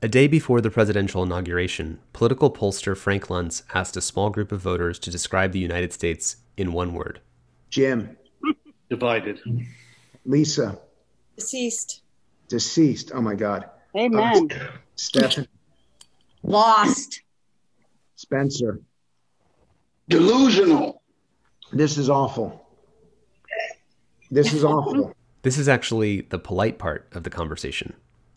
A day before the presidential inauguration, political pollster Frank Luntz asked a small group of voters to describe the United States in one word Jim. Divided. Lisa. Deceased. Deceased. Oh my God. Amen. Uh, Stephen. Lost. Spencer. Delusional. This is awful. This is awful. This is actually the polite part of the conversation.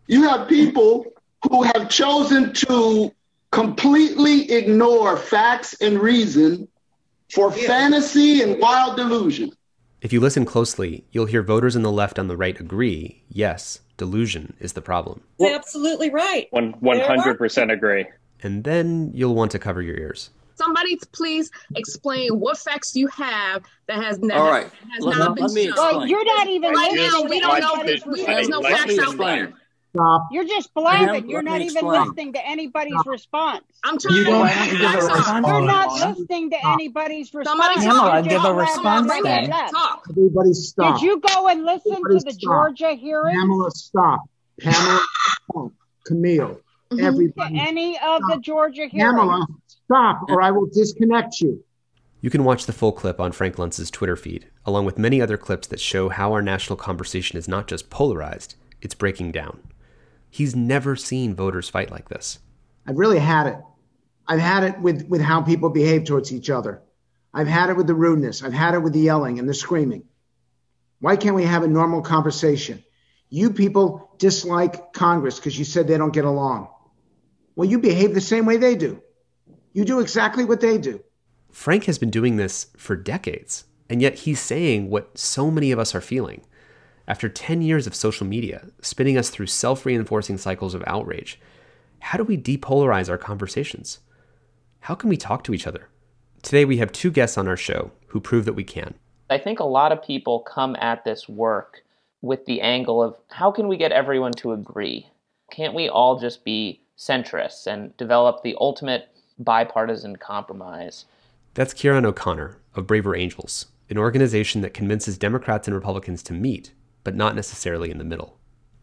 You have people who have chosen to completely ignore facts and reason for yeah. fantasy and wild delusion. If you listen closely, you'll hear voters on the left and the right agree yes, delusion is the problem. Well, absolutely right. One, 100% agree. And then you'll want to cover your ears. Somebody please explain what facts you have that has, All right. has let, not let, been let shown. Well, you're not even right now. We don't know. This, We, there's no facts out there. Stop. You're just blabbing. You're not even explain. listening to anybody's response. I'm trying You to don't to give a response. You're not listening to anybody's response. Somebody You're Pamela, just give a response blabbing, then. blabbing. Talk. Everybody stop. Did you go and listen Everybody to the stop. Georgia hearing? Pamela, stop. Pamela, stop. Camille. Mm-hmm. To Everybody. any of the Georgia hearings? Pamela, stop, or I will disconnect you. You can watch the full clip on Frank Luntz's Twitter feed, along with many other clips that show how our national conversation is not just polarized, it's breaking down. He's never seen voters fight like this. I've really had it. I've had it with, with how people behave towards each other. I've had it with the rudeness. I've had it with the yelling and the screaming. Why can't we have a normal conversation? You people dislike Congress because you said they don't get along. Well, you behave the same way they do. You do exactly what they do. Frank has been doing this for decades, and yet he's saying what so many of us are feeling. After 10 years of social media, spinning us through self reinforcing cycles of outrage, how do we depolarize our conversations? How can we talk to each other? Today, we have two guests on our show who prove that we can. I think a lot of people come at this work with the angle of how can we get everyone to agree? Can't we all just be centrists and develop the ultimate bipartisan compromise? That's Ciaran O'Connor of Braver Angels, an organization that convinces Democrats and Republicans to meet, but not necessarily in the middle.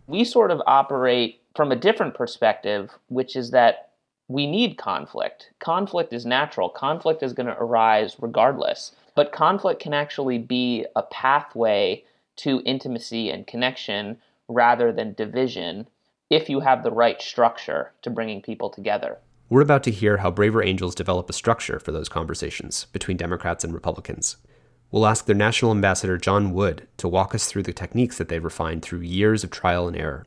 We sort of operate from a different perspective, which is that we need conflict. Conflict is natural, conflict is going to arise regardless. But conflict can actually be a pathway to intimacy and connection rather than division if you have the right structure to bringing people together. We're about to hear how Braver Angels develop a structure for those conversations between Democrats and Republicans. We'll ask their national ambassador, John Wood, to walk us through the techniques that they've refined through years of trial and error.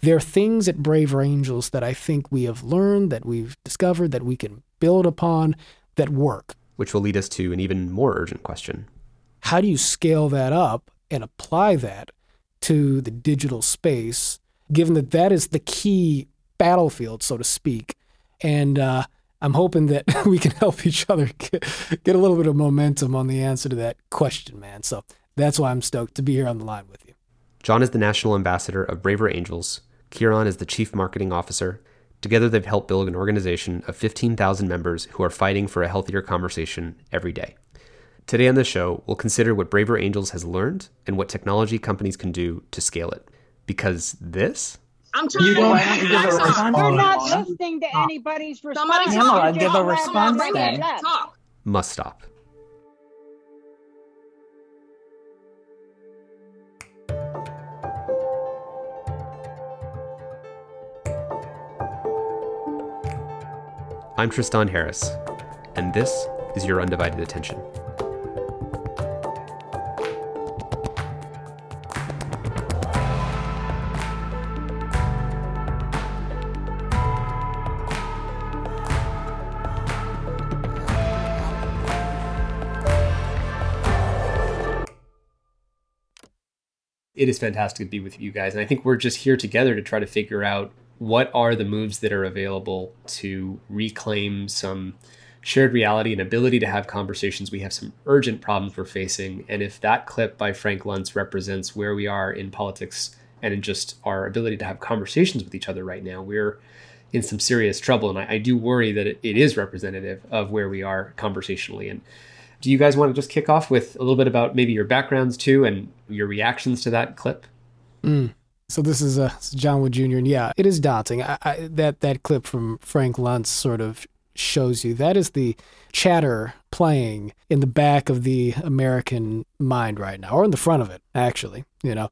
There are things at Braver Angels that I think we have learned, that we've discovered, that we can build upon, that work. Which will lead us to an even more urgent question. How do you scale that up and apply that to the digital space, given that that is the key battlefield, so to speak? And uh, I'm hoping that we can help each other get, a little bit of momentum on the answer to that question, man. So that's why I'm stoked to be here on the line with you. John is the national ambassador of Braver Angels. Ciaran is the chief marketing officer. Together, they've helped build an organization of 15,000 members who are fighting for a healthier conversation every day. Today on the show, we'll consider what Braver Angels has learned and what technology companies can do to scale it. Because this I'm trying You to don't get have to give a facts out. response. You're not listening to anybody's response. Somebody You're talk. Pamela, give a response then. Talk. must stop. I'm Tristan Harris, and this is your undivided attention. It is fantastic to be with you guys, and I think we're just here together to try to figure out what are the moves that are available to reclaim some shared reality and ability to have conversations. We have some urgent problems we're facing, and if that clip by Frank Luntz represents where we are in politics and in just our ability to have conversations with each other right now, we're in some serious trouble. And I, I do worry that it, it is representative of where we are conversationally. And do you guys want to just kick off with a little bit about maybe your backgrounds too and your reactions to that clip? Mm. So this is uh, John Wood Jr. And yeah, it is daunting. I, I, that that clip from Frank Luntz sort of shows you that is the chatter playing in the back of the American mind right now, or in the front of it, actually. You know,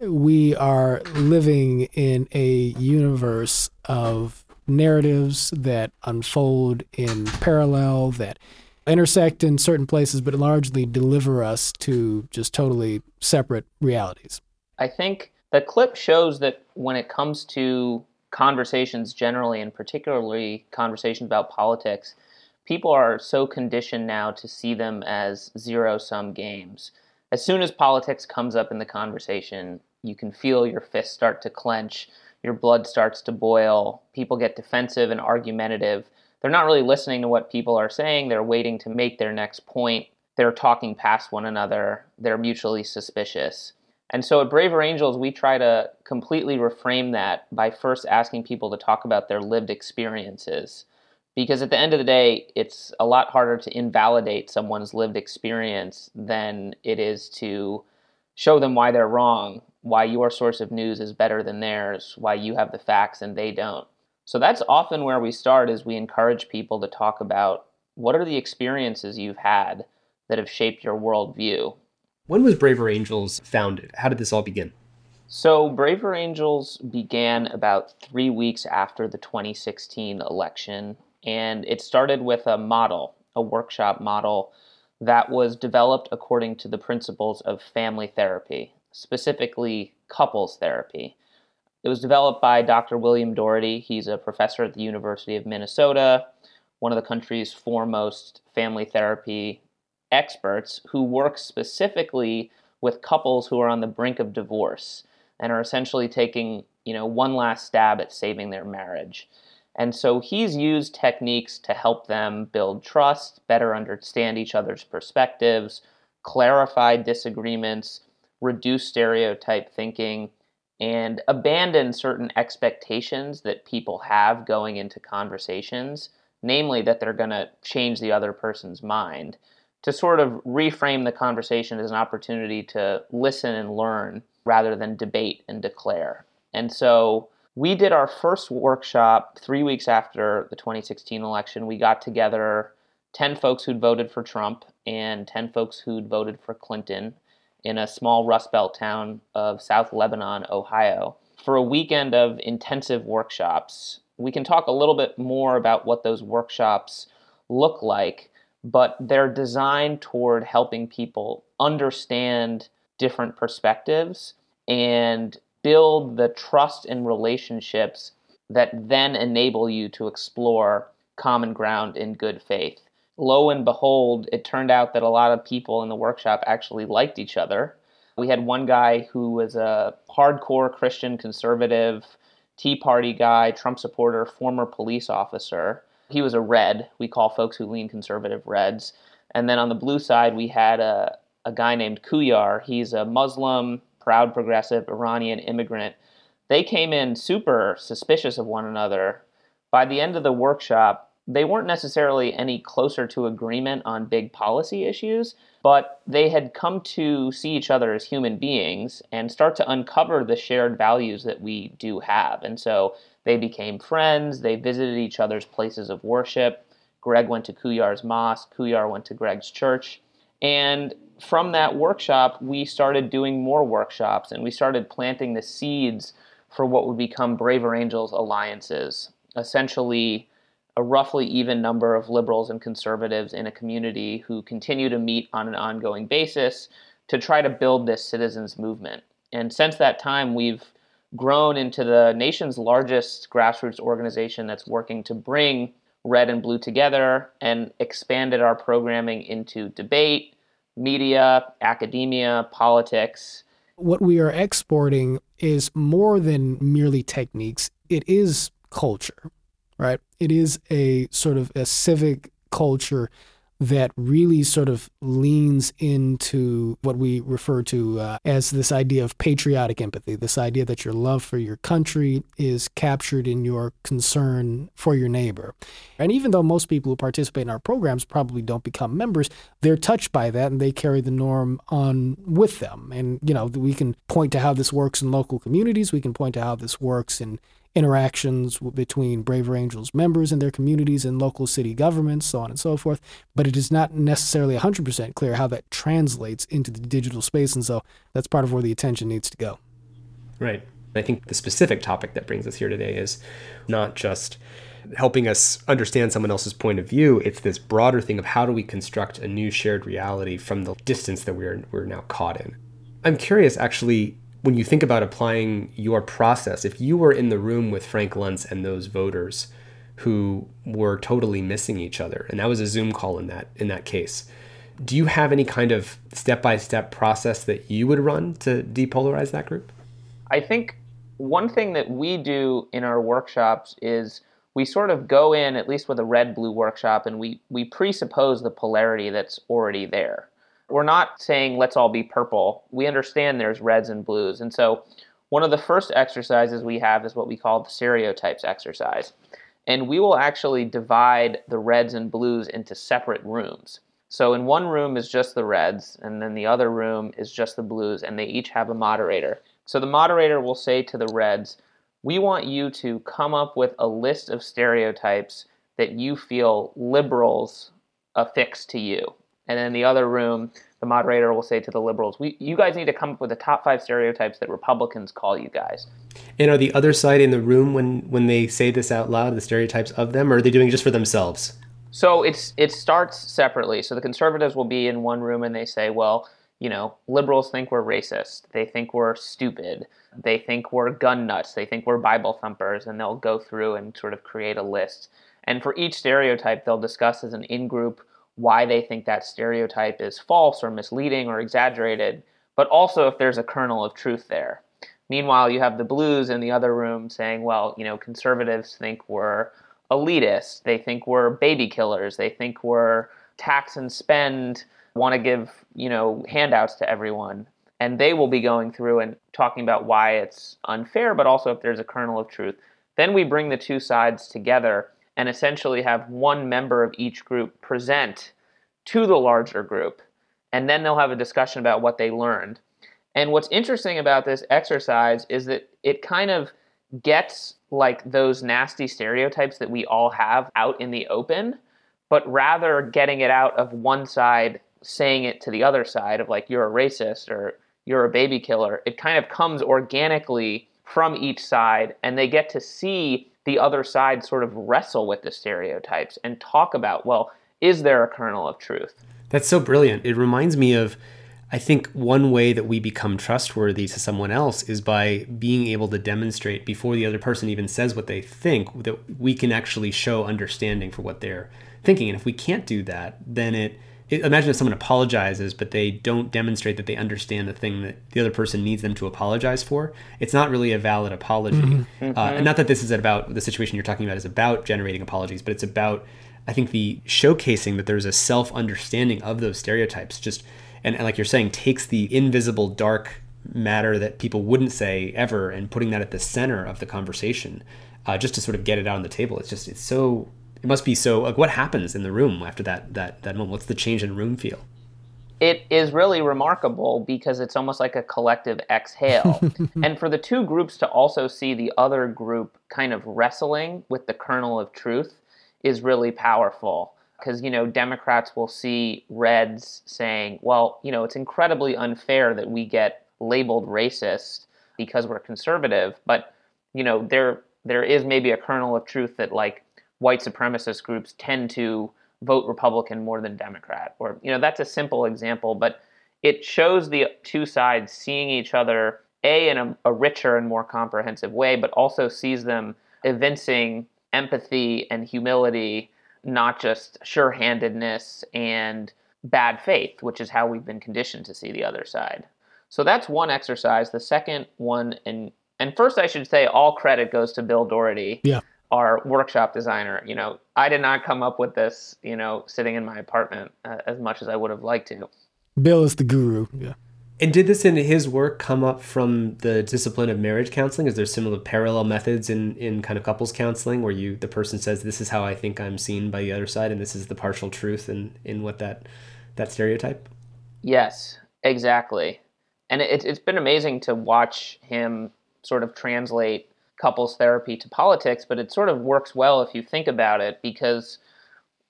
we are living in a universe of narratives that unfold in parallel, that intersect in certain places, but largely deliver us to just totally separate realities. I think the clip shows that when it comes to conversations generally, and particularly conversations about politics, people are so conditioned now to see them as zero sum games. As soon as politics comes up in the conversation, you can feel your fists start to clench, your blood starts to boil, people get defensive and argumentative. They're not really listening to what people are saying, they're waiting to make their next point. They're talking past one another, they're mutually suspicious. And so at Braver Angels, we try to completely reframe that by first asking people to talk about their lived experiences. Because at the end of the day, it's a lot harder to invalidate someone's lived experience than it is to show them why they're wrong, why your source of news is better than theirs, why you have the facts and they don't. So that's often where we start is we encourage people to talk about what are the experiences you've had that have shaped your worldview when was Braver Angels founded? How did this all begin? So, Braver Angels began about three weeks after the 2016 election, and it started with a model, a workshop model that was developed according to the principles of family therapy, specifically couples therapy. It was developed by Dr. William Doherty. He's a professor at the University of Minnesota, one of the country's foremost family therapy experts who works specifically with couples who are on the brink of divorce and are essentially taking, you know, one last stab at saving their marriage. And so he's used techniques to help them build trust, better understand each other's perspectives, clarify disagreements, reduce stereotype thinking, and abandon certain expectations that people have going into conversations, namely that they're going to change the other person's mind to sort of reframe the conversation as an opportunity to listen and learn rather than debate and declare. And so we did our first workshop three weeks after the 2016 election. We got together 10 folks who'd voted for Trump and 10 folks who'd voted for Clinton in a small Rust Belt town of South Lebanon, Ohio, for a weekend of intensive workshops. We can talk a little bit more about what those workshops look like but they're designed toward helping people understand different perspectives and build the trust and relationships that then enable you to explore common ground in good faith. Lo and behold, it turned out that a lot of people in the workshop actually liked each other. We had one guy who was a hardcore Christian conservative, Tea Party guy, Trump supporter, former police officer he was a red. We call folks who lean conservative reds. And then on the blue side, we had a, a guy named Kuyar. He's a Muslim, proud progressive Iranian immigrant. They came in super suspicious of one another. By the end of the workshop, they weren't necessarily any closer to agreement on big policy issues, but they had come to see each other as human beings and start to uncover the shared values that we do have. And so they became friends. They visited each other's places of worship. Greg went to Kuyar's mosque. Kuyar went to Greg's church. And from that workshop, we started doing more workshops and we started planting the seeds for what would become Braver Angels alliances. Essentially, a roughly even number of liberals and conservatives in a community who continue to meet on an ongoing basis to try to build this citizens movement. And since that time, we've grown into the nation's largest grassroots organization that's working to bring red and blue together and expanded our programming into debate, media, academia, politics. What we are exporting is more than merely techniques, it is culture, right? It is a sort of a civic culture that really sort of leans into what we refer to uh, as this idea of patriotic empathy, this idea that your love for your country is captured in your concern for your neighbor. And even though most people who participate in our programs probably don't become members, they're touched by that and they carry the norm on with them. And, you know, we can point to how this works in local communities, we can point to how this works in interactions between Braver Angels members and their communities and local city governments, so on and so forth. But it is not necessarily 100% clear how that translates into the digital space. And so that's part of where the attention needs to go. Right. I think the specific topic that brings us here today is not just helping us understand someone else's point of view. It's this broader thing of how do we construct a new shared reality from the distance that we're we're now caught in. I'm curious actually when you think about applying your process, if you were in the room with Frank Luntz and those voters who were totally missing each other, and that was a Zoom call in that in that case, do you have any kind of step-by-step process that you would run to depolarize that group? I think one thing that we do in our workshops is we sort of go in, at least with a red blue workshop, and we, we presuppose the polarity that's already there. We're not saying let's all be purple. We understand there's reds and blues. And so one of the first exercises we have is what we call the stereotypes exercise. And we will actually divide the reds and blues into separate rooms. So in one room is just the reds, and then the other room is just the blues, and they each have a moderator. So the moderator will say to the reds, we want you to come up with a list of stereotypes that you feel liberals affix to you. And then the other room, the moderator will say to the liberals, we, you guys need to come up with the top five stereotypes that Republicans call you guys. And are the other side in the room when, when they say this out loud, the stereotypes of them, or are they doing it just for themselves? So it's it starts separately. So the conservatives will be in one room and they say, well, you know, liberals think we're racist. They think we're stupid. They think we're gun nuts. They think we're Bible thumpers. And they'll go through and sort of create a list. And for each stereotype, they'll discuss as an in group why they think that stereotype is false or misleading or exaggerated, but also if there's a kernel of truth there. Meanwhile, you have the blues in the other room saying, well, you know, conservatives think we're elitist. They think we're baby killers. They think we're tax and spend want to give you know handouts to everyone and they will be going through and talking about why it's unfair but also if there's a kernel of truth then we bring the two sides together and essentially have one member of each group present to the larger group and then they'll have a discussion about what they learned and what's interesting about this exercise is that it kind of gets like those nasty stereotypes that we all have out in the open but rather getting it out of one side saying it to the other side of like you're a racist or you're a baby killer. It kind of comes organically from each side and they get to see the other side sort of wrestle with the stereotypes and talk about, well, is there a kernel of truth? That's so brilliant. It reminds me of I think one way that we become trustworthy to someone else is by being able to demonstrate before the other person even says what they think that we can actually show understanding for what they're thinking. And if we can't do that, then it imagine if someone apologizes but they don't demonstrate that they understand the thing that the other person needs them to apologize for. It's not really a valid apology. Mm-hmm. Uh, and not that this is about the situation you're talking about is about generating apologies but it's about i think the showcasing that there's a self-understanding of those stereotypes. Just and, and like you're saying takes the invisible dark matter that people wouldn't say ever and putting that at the center of the conversation uh, just to sort of get it out on the table. It's just it's so it must be so like what happens in the room after that that that moment what's the change in room feel it is really remarkable because it's almost like a collective exhale. and for the two groups to also see the other group kind of wrestling with the kernel of truth is really powerful. Because, you know, Democrats will see Reds saying, well, you know, it's incredibly unfair that we get labeled racist because we're conservative. But, you know, there there is maybe a kernel of truth that, like, white supremacist groups tend to vote Republican more than Democrat. Or, you know, that's a simple example, but it shows the two sides seeing each other, A, in a, a richer and more comprehensive way, but also sees them evincing empathy and humility, not just sure handedness and bad faith, which is how we've been conditioned to see the other side. So that's one exercise. The second one, and and first I should say all credit goes to Bill Doherty. Yeah our workshop designer. You know, I did not come up with this, you know, sitting in my apartment uh, as much as I would have liked to. Bill is the guru. Yeah. And did this in his work come up from the discipline of marriage counseling? Is there similar parallel methods in, in kind of couples counseling where you the person says this is how I think I'm seen by the other side and this is the partial truth in, in what that that stereotype? Yes, exactly. And it, it's been amazing to watch him sort of translate couples therapy to politics, but it sort of works well if you think about it because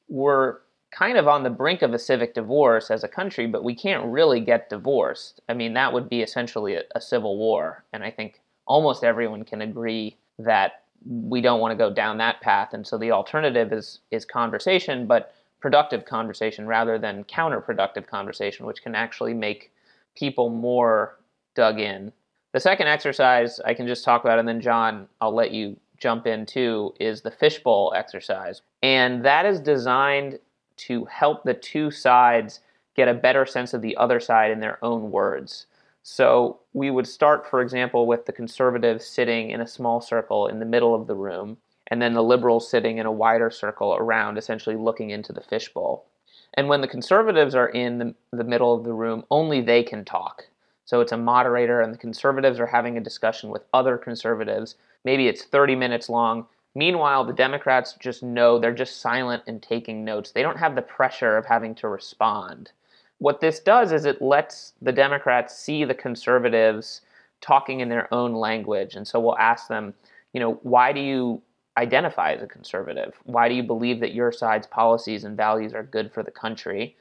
we're kind of on the brink of a civic divorce as a country, but we can't really get divorced. I mean, that would be essentially a, a civil war. And I think almost everyone can agree that we don't want to go down that path. And so the alternative is is conversation, but productive conversation rather than counterproductive conversation, which can actually make people more dug in. The second exercise I can just talk about, and then John, I'll let you jump in too, is the fishbowl exercise. And that is designed to help the two sides get a better sense of the other side in their own words. So we would start, for example, with the conservatives sitting in a small circle in the middle of the room, and then the liberals sitting in a wider circle around, essentially looking into the fishbowl. And when the conservatives are in the, the middle of the room, only they can talk. So it's a moderator, and the conservatives are having a discussion with other conservatives. Maybe it's 30 minutes long. Meanwhile, the Democrats just know they're just silent and taking notes. They don't have the pressure of having to respond. What this does is it lets the Democrats see the conservatives talking in their own language. And so we'll ask them, you know, why do you identify as a conservative? Why do you believe that your side's policies and values are good for the country?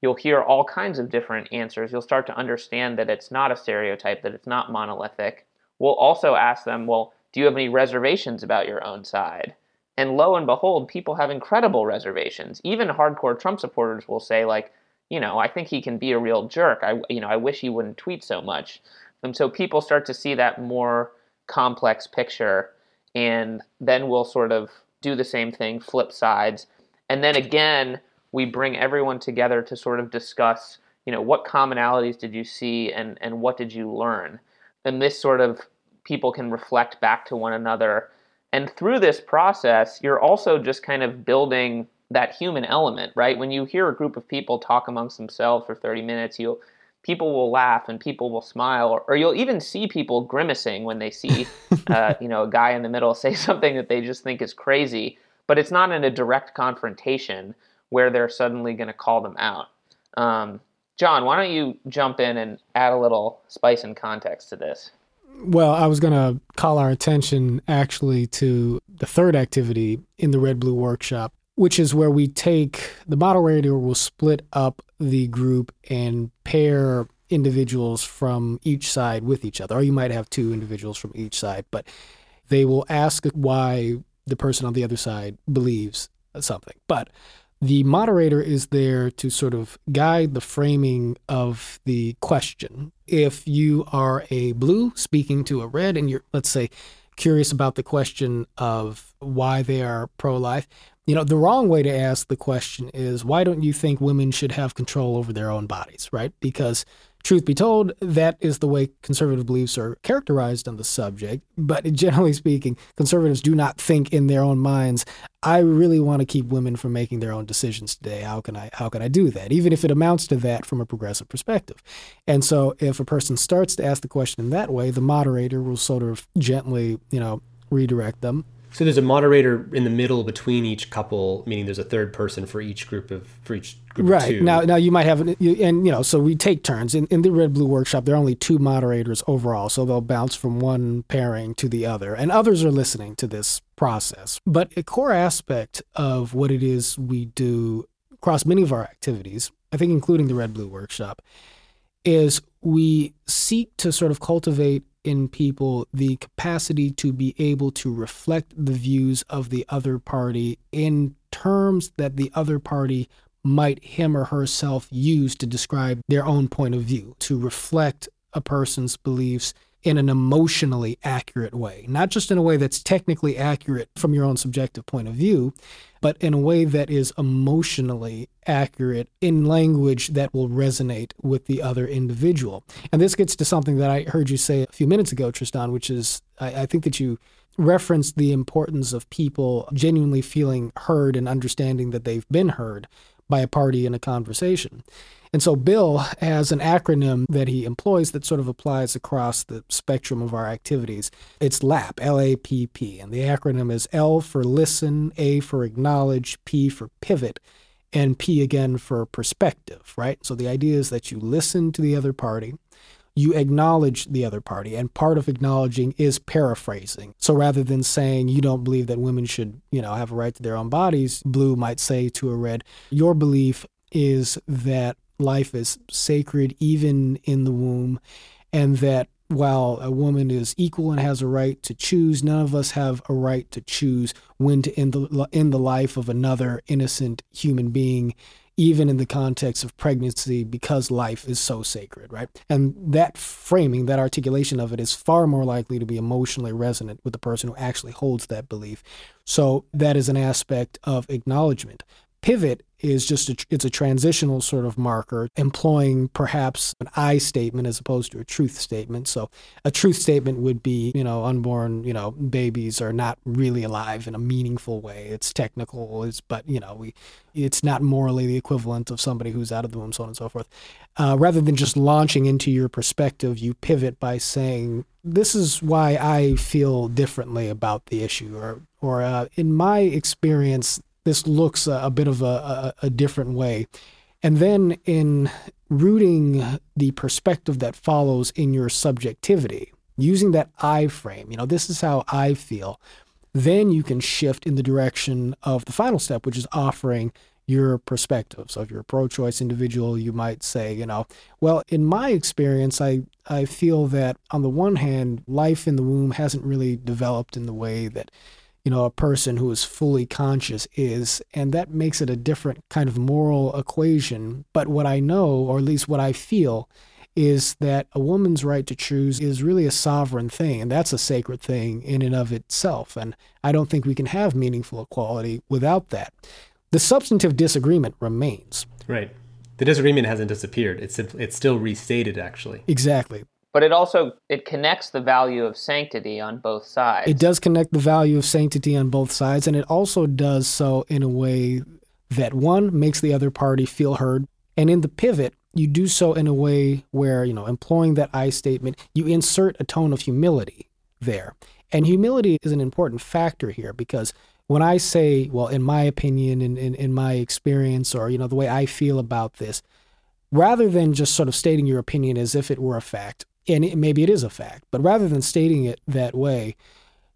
You'll hear all kinds of different answers. You'll start to understand that it's not a stereotype, that it's not monolithic. We'll also ask them, well, do you have any reservations about your own side? And lo and behold, people have incredible reservations. Even hardcore Trump supporters will say, like, you know, I think he can be a real jerk. I, you know, I wish he wouldn't tweet so much. And so people start to see that more complex picture, and then we'll sort of do the same thing, flip sides, and then again we bring everyone together to sort of discuss, you know, what commonalities did you see and and what did you learn, and this sort of people can reflect back to one another. And through this process, you're also just kind of building that human element, right? When you hear a group of people talk amongst themselves for 30 minutes, you people will laugh and people will smile, or, or you'll even see people grimacing when they see, uh, you know, a guy in the middle say something that they just think is crazy. But it's not in a direct confrontation where they're suddenly going to call them out. Um, John, why don't you jump in and add a little spice and context to this? Well, I was going to call our attention actually to the third activity in the Red Blue Workshop, which is where we take the moderator will split up the group and pair individuals from each side with each other. Or you might have two individuals from each side, but they will ask why the person on the other side believes something. But the moderator is there to sort of guide the framing of the question. If you are a blue speaking to a red and you're, let's say, curious about the question of why they are pro life, you know, the wrong way to ask the question is why don't you think women should have control over their own bodies, right? Because truth be told, that is the way conservative beliefs are characterized on the subject. But generally speaking, conservatives do not think in their own minds, I really want to keep women from making their own decisions today. How can I how can I do that? Even if it amounts to that from a progressive perspective. And so if a person starts to ask the question in that way, the moderator will sort of gently, you know, redirect them so there's a moderator in the middle between each couple, meaning there's a third person for each group of for each group right. of two. Now, now you might have, and you know, so we take turns in, in the Red Blue Workshop. There are only two moderators overall, so they'll bounce from one pairing to the other, and others are listening to this process. But a core aspect of what it is we do across many of our activities, I think, including the Red Blue Workshop, is we seek to sort of cultivate in people the capacity to be able to reflect the views of the other party in terms that the other party might him or herself use to describe their own point of view, to reflect a person's beliefs in an emotionally accurate way, not just in a way that's technically accurate from your own subjective point of view, but in a way that is emotionally accurate in language that will resonate with the other individual. And this gets to something that I heard you say a few minutes ago, Tristan, which is I, I think that you referenced the importance of people genuinely feeling heard and understanding that they've been heard by a party in a conversation. And so Bill has an acronym that he employs that sort of applies across the spectrum of our activities. It's LAPP, L A P P. And the acronym is L for listen, A for acknowledge, P for pivot, and P again for perspective, right? So the idea is that you listen to the other party, you acknowledge the other party, and part of acknowledging is paraphrasing. So rather than saying you don't believe that women should, you know, have a right to their own bodies, blue might say to a red, your belief is that life is sacred even in the womb, and that while a woman is equal and has a right to choose, none of us have a right to choose when to end the, end the life of another innocent human being, even in the context of pregnancy, because life is so sacred, right? And that framing, that articulation of it is far more likely to be emotionally resonant with the person who actually holds that belief. So that is an aspect of acknowledgement. Pivot is just a, it's a transitional sort of marker employing perhaps an I statement as opposed to a truth statement. So a truth statement would be, you know, unborn, you know, babies are not really alive in a meaningful way. It's technical, it's but you know, we it's not morally the equivalent of somebody who's out of the womb, so on and so forth. Uh, rather than just launching into your perspective, you pivot by saying, "This is why I feel differently about the issue," or, or uh, in my experience, this looks a, a bit of a, a, a different way. And then in rooting the perspective that follows in your subjectivity, using that I frame, you know, this is how I feel, then you can shift in the direction of the final step, which is offering your perspective. So if you're a pro-choice individual, you might say, you know, well, in my experience, I, I feel that on the one hand, life in the womb hasn't really developed in the way that you know, a person who is fully conscious is, and that makes it a different kind of moral equation. But what I know, or at least what I feel, is that a woman's right to choose is really a sovereign thing, and that's a sacred thing in and of itself. And I don't think we can have meaningful equality without that. The substantive disagreement remains. Right. The disagreement hasn't disappeared. It's it's still restated actually. Exactly but it also it connects the value of sanctity on both sides. It does connect the value of sanctity on both sides and it also does so in a way that one makes the other party feel heard and in the pivot you do so in a way where you know employing that i statement you insert a tone of humility there. And humility is an important factor here because when i say well in my opinion in, in, in my experience or you know the way i feel about this rather than just sort of stating your opinion as if it were a fact and it, maybe it is a fact, but rather than stating it that way,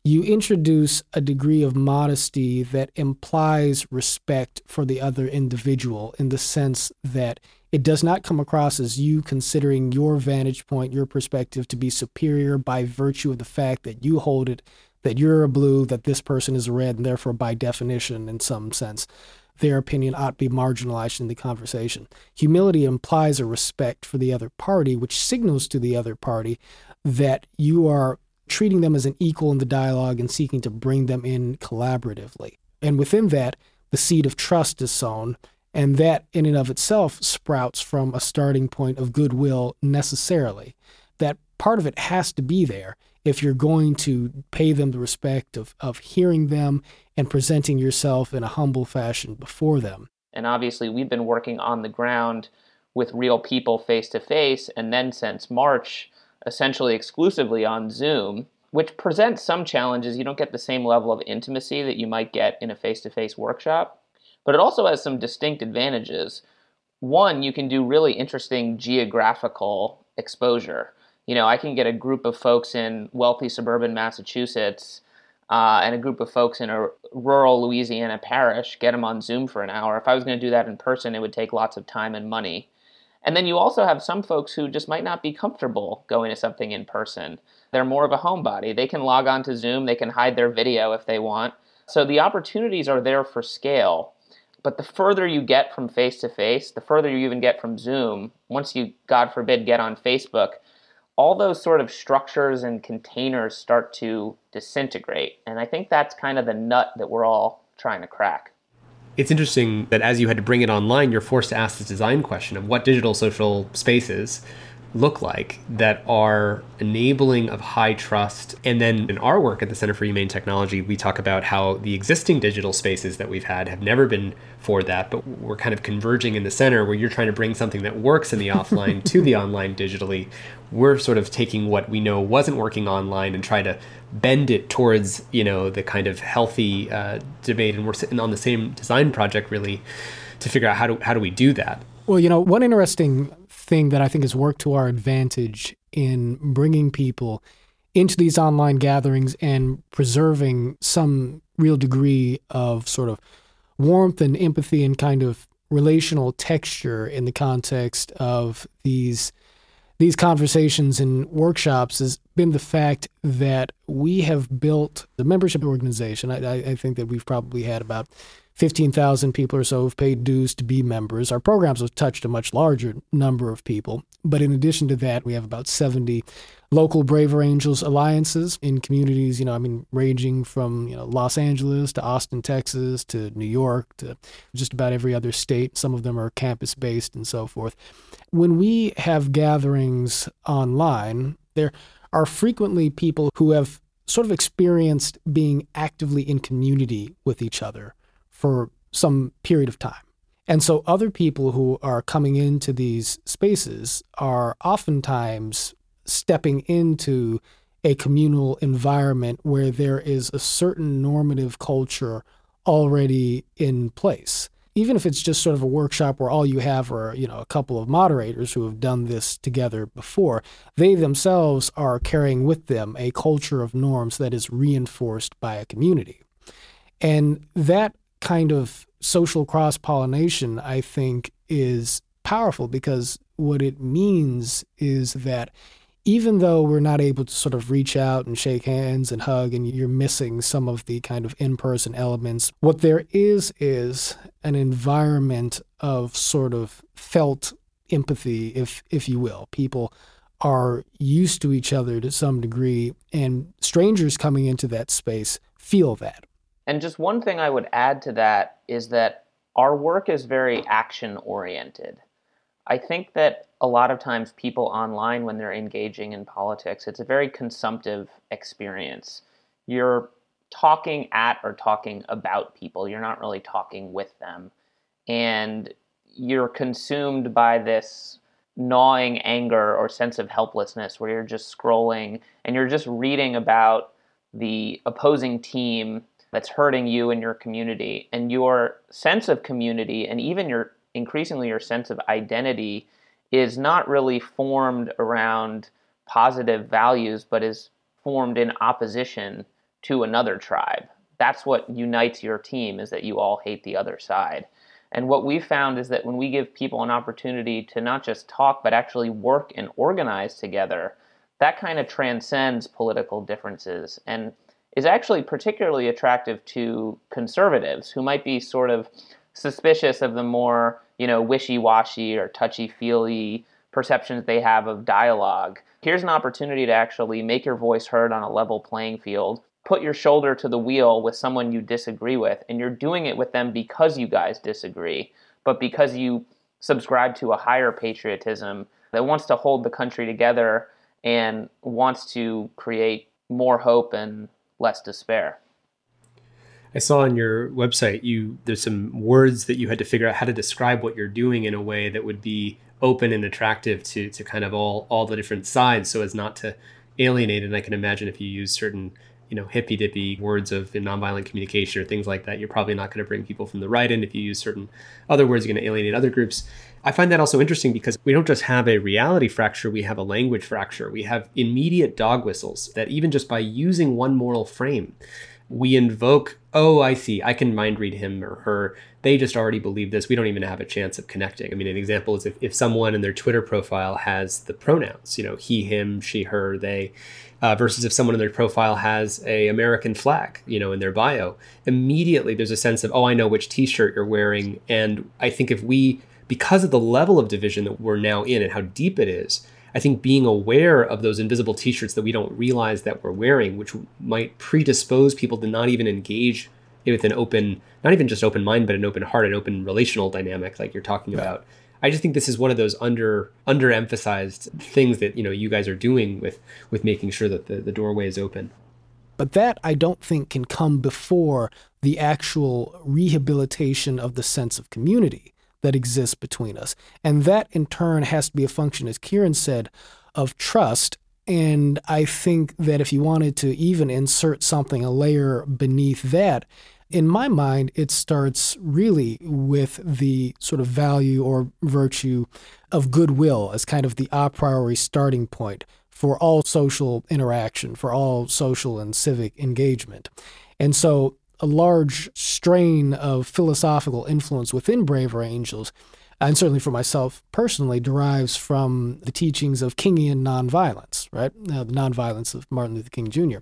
you introduce a degree of modesty that implies respect for the other individual in the sense that it does not come across as you considering your vantage point, your perspective to be superior by virtue of the fact that you hold it, that you're a blue, that this person is a red, and therefore, by definition, in some sense, their opinion ought to be marginalized in the conversation. Humility implies a respect for the other party, which signals to the other party that you are treating them as an equal in the dialogue and seeking to bring them in collaboratively. And within that, the seed of trust is sown, and that in and of itself sprouts from a starting point of goodwill necessarily. That part of it has to be there if you're going to pay them the respect of, of hearing them and presenting yourself in a humble fashion before them. And obviously, we've been working on the ground with real people face to face, and then since March, essentially exclusively on Zoom, which presents some challenges. You don't get the same level of intimacy that you might get in a face to face workshop, but it also has some distinct advantages. One, you can do really interesting geographical exposure you know, I can get a group of folks in wealthy suburban Massachusetts uh, and a group of folks in a rural Louisiana parish, get them on Zoom for an hour. If I was going to do that in person, it would take lots of time and money. And then you also have some folks who just might not be comfortable going to something in person. They're more of a homebody. They can log on to Zoom, they can hide their video if they want. So the opportunities are there for scale. But the further you get from face to face, the further you even get from Zoom, once you, God forbid, get on Facebook, all those sort of structures and containers start to disintegrate. And I think that's kind of the nut that we're all trying to crack. It's interesting that as you had to bring it online, you're forced to ask this design question of what digital social spaces look like that are enabling of high trust. And then in our work at the Center for Humane Technology, we talk about how the existing digital spaces that we've had have never been for that, but we're kind of converging in the center where you're trying to bring something that works in the offline to the online digitally. We're sort of taking what we know wasn't working online and try to bend it towards, you know, the kind of healthy uh, debate. And we're sitting on the same design project really to figure out how do, how do we do that? Well, you know, one interesting thing that I think has worked to our advantage in bringing people into these online gatherings and preserving some real degree of sort of warmth and empathy and kind of relational texture in the context of these these conversations and workshops has been the fact that we have built the membership organization. I, I think that we've probably had about 15,000 people or so have paid dues to be members. Our programs have touched a much larger number of people. But in addition to that, we have about 70 local Braver Angels alliances in communities, you know, I mean, ranging from, you know, Los Angeles to Austin, Texas to New York to just about every other state. Some of them are campus based and so forth. When we have gatherings online, there are frequently people who have sort of experienced being actively in community with each other for some period of time. And so other people who are coming into these spaces are oftentimes stepping into a communal environment where there is a certain normative culture already in place. Even if it's just sort of a workshop where all you have are, you know, a couple of moderators who have done this together before, they themselves are carrying with them a culture of norms that is reinforced by a community. And that kind of social cross pollination, I think, is powerful because what it means is that even though we're not able to sort of reach out and shake hands and hug and you're missing some of the kind of in-person elements what there is is an environment of sort of felt empathy if if you will. People are used to each other to some degree and strangers coming into that space feel that and just one thing I would add to that is that our work is very action oriented. I think that a lot of times people online, when they're engaging in politics, it's a very consumptive experience. You're talking at or talking about people, you're not really talking with them. And you're consumed by this gnawing anger or sense of helplessness where you're just scrolling and you're just reading about the opposing team that's hurting you and your community and your sense of community and even your increasingly your sense of identity is not really formed around positive values but is formed in opposition to another tribe. That's what unites your team is that you all hate the other side. And what we found is that when we give people an opportunity to not just talk but actually work and organize together that kind of transcends political differences. And is actually particularly attractive to conservatives who might be sort of suspicious of the more, you know, wishy-washy or touchy-feely perceptions they have of dialogue. Here's an opportunity to actually make your voice heard on a level playing field. Put your shoulder to the wheel with someone you disagree with, and you're doing it with them because you guys disagree, but because you subscribe to a higher patriotism that wants to hold the country together and wants to create more hope and less despair. I saw on your website you there's some words that you had to figure out how to describe what you're doing in a way that would be open and attractive to to kind of all all the different sides so as not to alienate. And I can imagine if you use certain you know hippy dippy words of nonviolent communication or things like that you're probably not going to bring people from the right end. If you use certain other words you're going to alienate other groups I find that also interesting because we don't just have a reality fracture, we have a language fracture. We have immediate dog whistles that even just by using one moral frame, we invoke, oh, I see, I can mind read him or her. They just already believe this. We don't even have a chance of connecting. I mean, an example is if, if someone in their Twitter profile has the pronouns, you know, he, him, she, her, they, uh, versus if someone in their profile has a American flag, you know, in their bio, immediately there's a sense of, oh, I know which T-shirt you're wearing. And I think if we because of the level of division that we're now in and how deep it is, I think being aware of those invisible t shirts that we don't realize that we're wearing, which might predispose people to not even engage with an open, not even just open mind, but an open heart, an open relational dynamic, like you're talking about. I just think this is one of those under underemphasized things that you know you guys are doing with with making sure that the, the doorway is open. But that I don't think can come before the actual rehabilitation of the sense of community that exists between us. And that in turn has to be a function, as Ciaran said, of trust. And I think that if you wanted to even insert something, a layer beneath that, in my mind, it starts really with the sort of value or virtue of goodwill as kind of the a priori starting point for all social interaction, for all social and civic engagement. And so a large strain of philosophical influence within Braver Angels, and certainly for myself personally, derives from the teachings of Kingian nonviolence, right? Uh, the nonviolence of Martin Luther King Jr.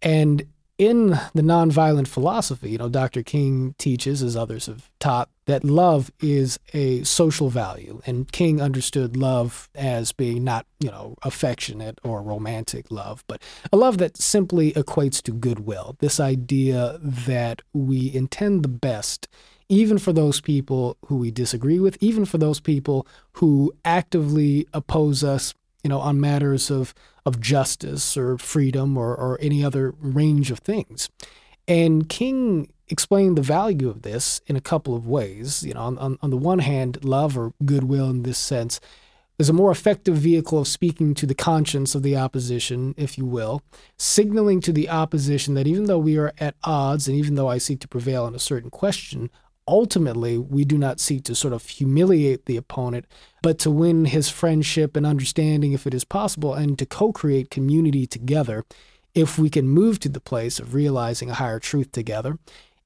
And in the nonviolent philosophy, you know, Dr. King teaches, as others have taught, that love is a social value. And King understood love as being not, you know, affectionate or romantic love, but a love that simply equates to goodwill. This idea that we intend the best, even for those people who we disagree with, even for those people who actively oppose us, you know, on matters of of justice or freedom or, or any other range of things. And King explained the value of this in a couple of ways. You know, on, on, on the one hand, love or goodwill in this sense is a more effective vehicle of speaking to the conscience of the opposition, if you will, signaling to the opposition that even though we are at odds and even though I seek to prevail on a certain question, ultimately we do not seek to sort of humiliate the opponent, but to win his friendship and understanding if it is possible and to co create community together if we can move to the place of realizing a higher truth together.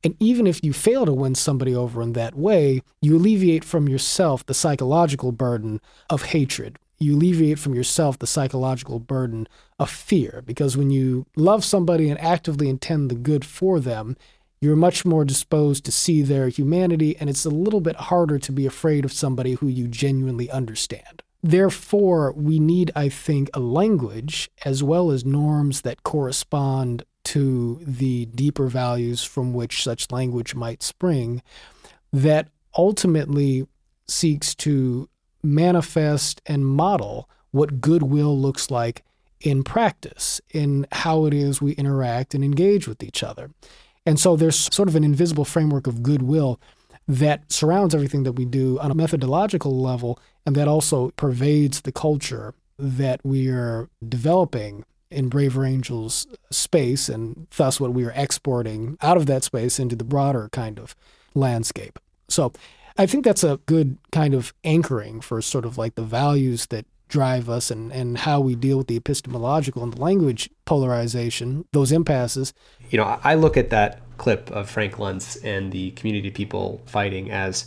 And even if you fail to win somebody over in that way, you alleviate from yourself the psychological burden of hatred. You alleviate from yourself the psychological burden of fear. Because when you love somebody and actively intend the good for them, you're much more disposed to see their humanity, and it's a little bit harder to be afraid of somebody who you genuinely understand. Therefore, we need, I think, a language as well as norms that correspond to the deeper values from which such language might spring that ultimately seeks to manifest and model what goodwill looks like in practice, in how it is we interact and engage with each other. And so there's sort of an invisible framework of goodwill that surrounds everything that we do on a methodological level and that also pervades the culture that we are developing in Braver Angels space and thus what we are exporting out of that space into the broader kind of landscape. So I think that's a good kind of anchoring for sort of like the values that drive us and, and how we deal with the epistemological and the language polarization, those impasses. You know, I look at that clip of Frank Luntz and the community people fighting as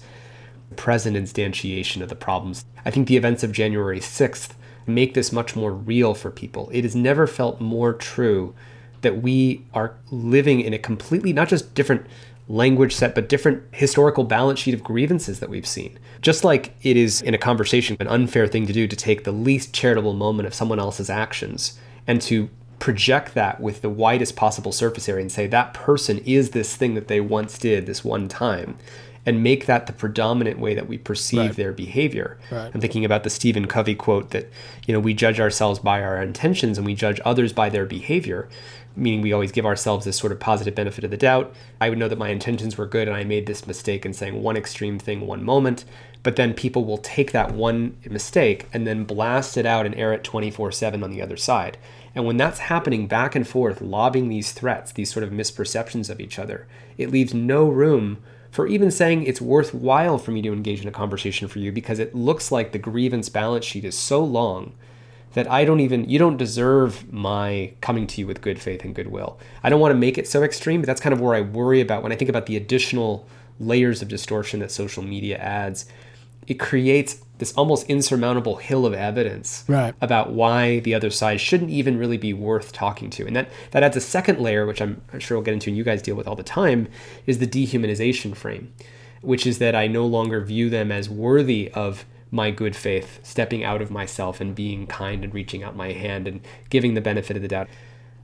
present instantiation of the problems. I think the events of January 6th make this much more real for people. It has never felt more true that we are living in a completely, not just different language set, but different historical balance sheet of grievances that we've seen. Just like it is in a conversation an unfair thing to do to take the least charitable moment of someone else's actions and to project that with the widest possible surface area and say that person is this thing that they once did this one time and make that the predominant way that we perceive Right. their behavior. Right. I'm thinking about the Stephen Covey quote that, you know, we judge ourselves by our intentions and we judge others by their behavior, meaning we always give ourselves this sort of positive benefit of the doubt. I would know that my intentions were good and I made this mistake in saying one extreme thing one moment, but then people will take that one mistake and then blast it out and air it 24/7 on the other side. And when that's happening back and forth, lobbing these threats, these sort of misperceptions of each other, it leaves no room for even saying it's worthwhile for me to engage in a conversation for you because it looks like the grievance balance sheet is so long that I don't even you don't deserve my coming to you with good faith and goodwill. I don't want to make it so extreme, but that's kind of where I worry about when I think about the additional layers of distortion that social media adds. It creates this almost insurmountable hill of evidence Right. about why the other side shouldn't even really be worth talking to. And that, that adds a second layer, which I'm sure we'll get into and you guys deal with all the time, is the dehumanization frame, which is that I no longer view them as worthy of my good faith, stepping out of myself and being kind and reaching out my hand and giving the benefit of the doubt.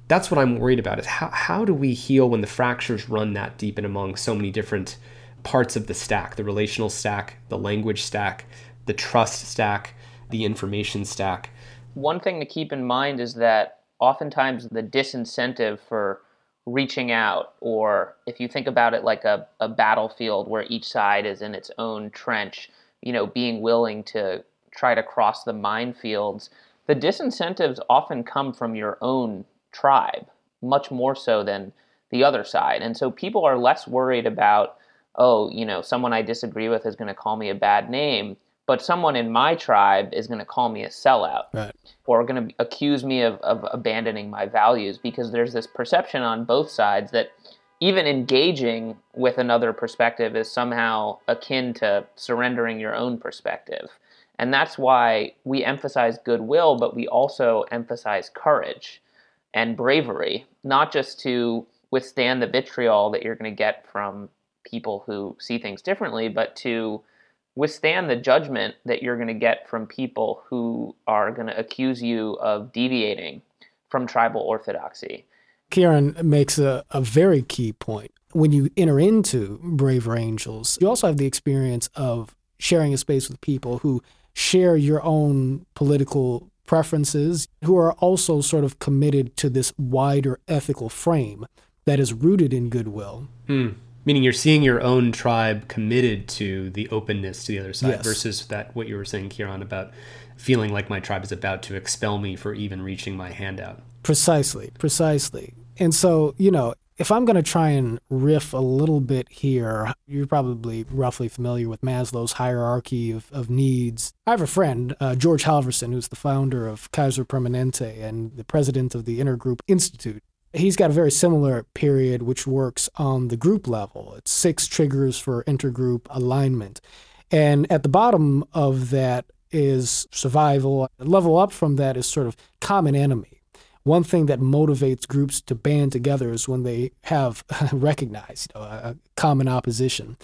That's what I'm worried about is how, how do we heal when the fractures run that deep and among so many different parts of the stack, the relational stack, the language stack, the trust stack, the information stack. One thing to keep in mind is that oftentimes the disincentive for reaching out, or if you think about it like a, a battlefield where each side is in its own trench, you know, being willing to try to cross the minefields, the disincentives often come from your own tribe, much more so than the other side. And so people are less worried about, oh, you know, someone I disagree with is going to call me a bad name but someone in my tribe is going to call me a sellout right. or going to accuse me of, of abandoning my values because there's this perception on both sides that even engaging with another perspective is somehow akin to surrendering your own perspective. And that's why we emphasize goodwill, but we also emphasize courage and bravery, not just to withstand the vitriol that you're going to get from people who see things differently, but to withstand the judgment that you're going to get from people who are going to accuse you of deviating from tribal orthodoxy. Ciaran makes a, a very key point. When you enter into Braver Angels, you also have the experience of sharing a space with people who share your own political preferences, who are also sort of committed to this wider ethical frame that is rooted in goodwill. Hmm meaning you're seeing your own tribe committed to the openness to the other side Yes. versus that what you were saying Ciaran about feeling like my tribe is about to expel me for even reaching my hand out Precisely, precisely. And so, you know, if I'm going to try and riff a little bit here, you're probably roughly familiar with Maslow's hierarchy of, of needs. I have a friend, uh, George Halvorson, who's the founder of Kaiser Permanente and the president of the Intergroup Institute. He's got a very similar period which works on the group level. It's six triggers for intergroup alignment. And at the bottom of that is survival. Level up from that is sort of common enemy. One thing that motivates groups to band together is when they have recognized you know, a common opposition.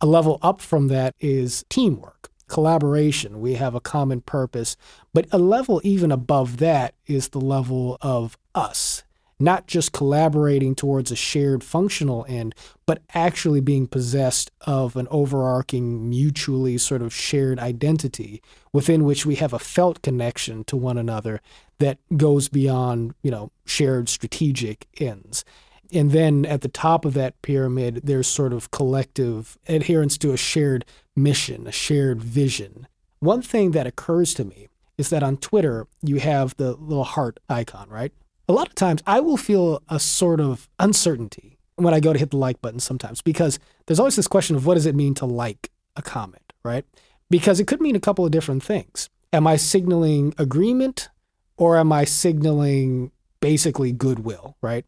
A level up from that is teamwork, collaboration. We have a common purpose. But a level even above that is the level of us not just collaborating towards a shared functional end, but actually being possessed of an overarching, mutually sort of shared identity within which we have a felt connection to one another that goes beyond, you know, shared strategic ends. And then at the top of that pyramid, there's sort of collective adherence to a shared mission, a shared vision. One thing that occurs to me is that on Twitter, you have the little heart icon, right? A lot of times I will feel a sort of uncertainty when I go to hit the like button sometimes because there's always this question of what does it mean to like a comment, right? Because it could mean a couple of different things. Am I signaling agreement or am I signaling basically goodwill, right?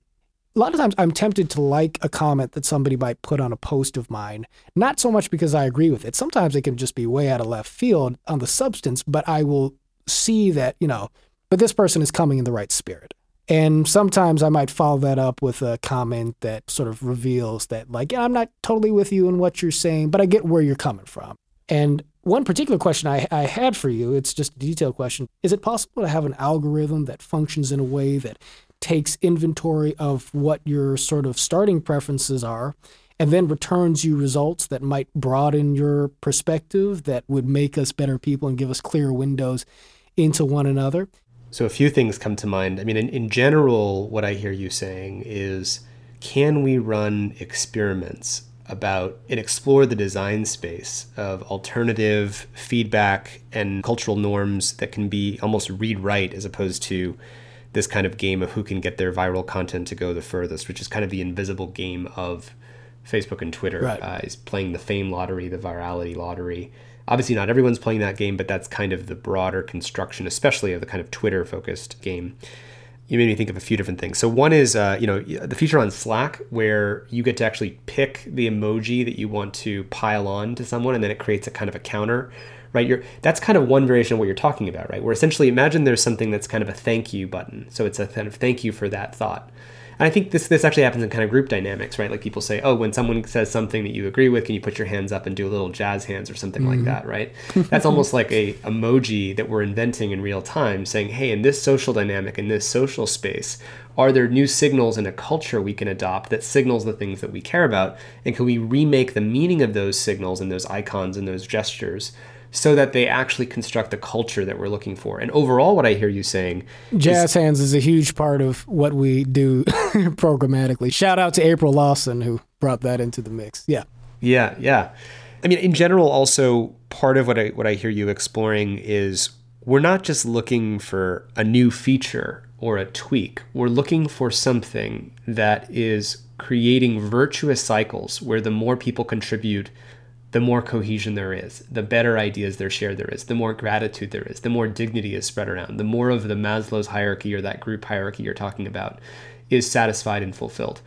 A lot of times I'm tempted to like a comment that somebody might put on a post of mine, not so much because I agree with it. Sometimes it can just be way out of left field on the substance, but I will see that, you know, but this person is coming in the right spirit. And sometimes I might follow that up with a comment that sort of reveals that, like, yeah, I'm not totally with you in what you're saying, but I get where you're coming from. And one particular question I, I had for you, it's just a detailed question. Is it possible to have an algorithm that functions in a way that takes inventory of what your sort of starting preferences are and then returns you results that might broaden your perspective, that would make us better people and give us clearer windows into one another? So a few things come to mind. I mean, in, in general, what I hear you saying is can we run experiments about and explore the design space of alternative feedback and cultural norms that can be almost read write as opposed to this kind of game of who can get their viral content to go the furthest, which is kind of the invisible game of Facebook and Twitter. Right. Uh, is playing the fame lottery, the virality lottery. Obviously, not everyone's playing that game, but that's kind of the broader construction, especially of the kind of Twitter focused game. You made me think of a few different things. So one is, uh, you know, the feature on Slack where you get to actually pick the emoji that you want to pile on to someone, and then it creates a kind of a counter, right? You're that's kind of one variation of what you're talking about, right? Where essentially, imagine there's something that's kind of a thank you button. So it's a kind of thank you for that thought. And I think this this actually happens in kind of group dynamics, right? Like people say, "Oh, when someone says something that you agree with, can you put your hands up and do a little jazz hands or something like mm-hmm. that?" Right? That's almost like a emoji that we're inventing in real time, saying, "Hey, in this social dynamic, in this social space, are there new signals in a culture we can adopt that signals the things that we care about, and can we remake the meaning of those signals and those icons and those gestures?" So that they actually construct the culture that we're looking for. And overall, what I hear you saying Jazz hands is a huge part of what we do programmatically. Shout out to April Lawson who brought that into the mix. Yeah. Yeah, yeah. I mean, in general, also part of what I what I hear you exploring is we're not just looking for a new feature or a tweak. We're looking for something that is creating virtuous cycles where the more people contribute, the more cohesion there is, the better ideas there shared there is, the more gratitude there is, the more dignity is spread around, the more of the Maslow's hierarchy or that group hierarchy you're talking about is satisfied and fulfilled.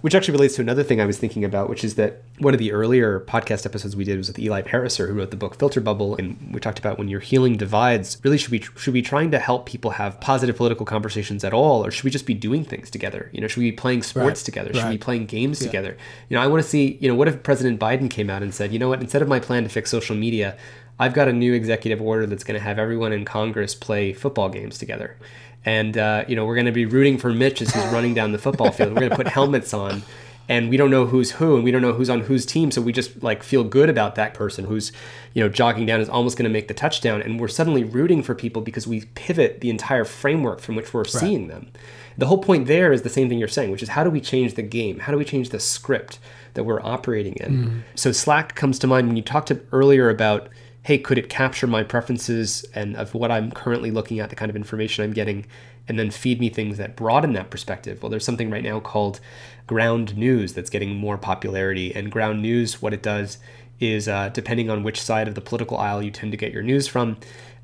Which actually relates to another thing I was thinking about, which is that one of the earlier podcast episodes we did was with Eli Pariser, who wrote the book Filter Bubble, and we talked about when you're healing divides. Really, should we should we trying to help people have positive political conversations at all, or should we just be doing things together? You know, should we be playing sports Right, together? Should we be playing games together? You know, I want to see. You know, what if President Biden came out and said, you know what, instead of my plan to fix social media, I've got a new executive order that's going to have everyone in Congress play football games together. And, uh, you know, we're going to be rooting for Mitch as he's running down the football field. We're going to put helmets on and we don't know who's who and we don't know who's on whose team. So we just like feel good about that person who's, you know, jogging down is almost going to make the touchdown. And we're suddenly rooting for people because we pivot the entire framework from which we're seeing them. The whole point there is the same thing you're saying, which is how do we change the game? How do we change the script that we're operating in? So Slack comes to mind when you talked to earlier about, hey, could it capture my preferences and of what I'm currently looking at, the kind of information I'm getting, and then feed me things that broaden that perspective? Well, there's something right now called ground news that's getting more popularity. And ground news, what it does is, uh, depending on which side of the political aisle you tend to get your news from,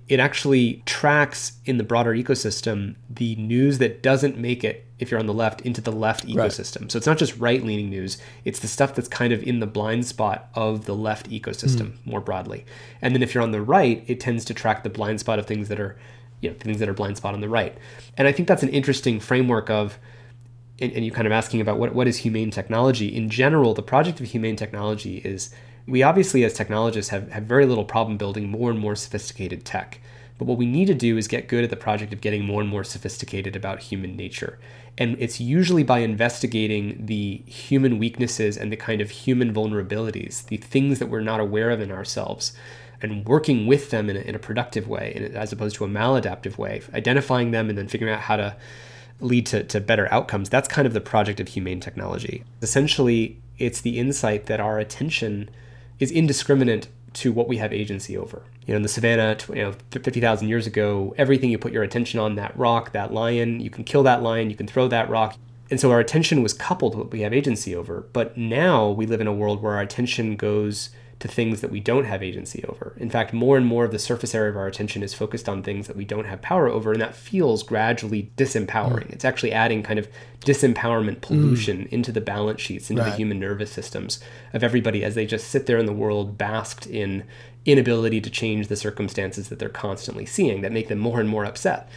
it actually tracks in the broader ecosystem the news that doesn't make it if you're on the left into the left ecosystem. So it's not just right-leaning news, it's the stuff that's kind of in the blind spot of the left ecosystem hmm. more broadly. And then if you're on the right, it tends to track the blind spot of things that are you know, things that are blind spot on the right. And I think that's an interesting framework of and, and you kind of asking about what, what is humane technology in general the project of humane technology is we obviously as technologists have, have very little problem building more and more sophisticated tech but what we need to do is get good at the project of getting more and more sophisticated about human nature and it's usually by investigating the human weaknesses and the kind of human vulnerabilities the things that we're not aware of in ourselves and working with them in a, in a productive way as opposed to a maladaptive way identifying them and then figuring out how to lead to, to better outcomes. That's kind of the project of humane technology. Essentially, it's the insight that our attention is indiscriminate to what we have agency over. You know, in the savannah, you know, 50,000 years ago, everything you put your attention on, that rock, that lion, you can kill that lion, you can throw that rock. And so our attention was coupled with what we have agency over. But now we live in a world where our attention goes to things that we don't have agency over. In fact, more and more of the surface area of our attention is focused on things that we don't have power over, and that feels gradually disempowering. Mm. It's actually adding kind of disempowerment mm. pollution into the balance sheets, into the human nervous systems of everybody as they just sit there in the world basked in inability to change the circumstances that they're constantly seeing that make them more and more upset.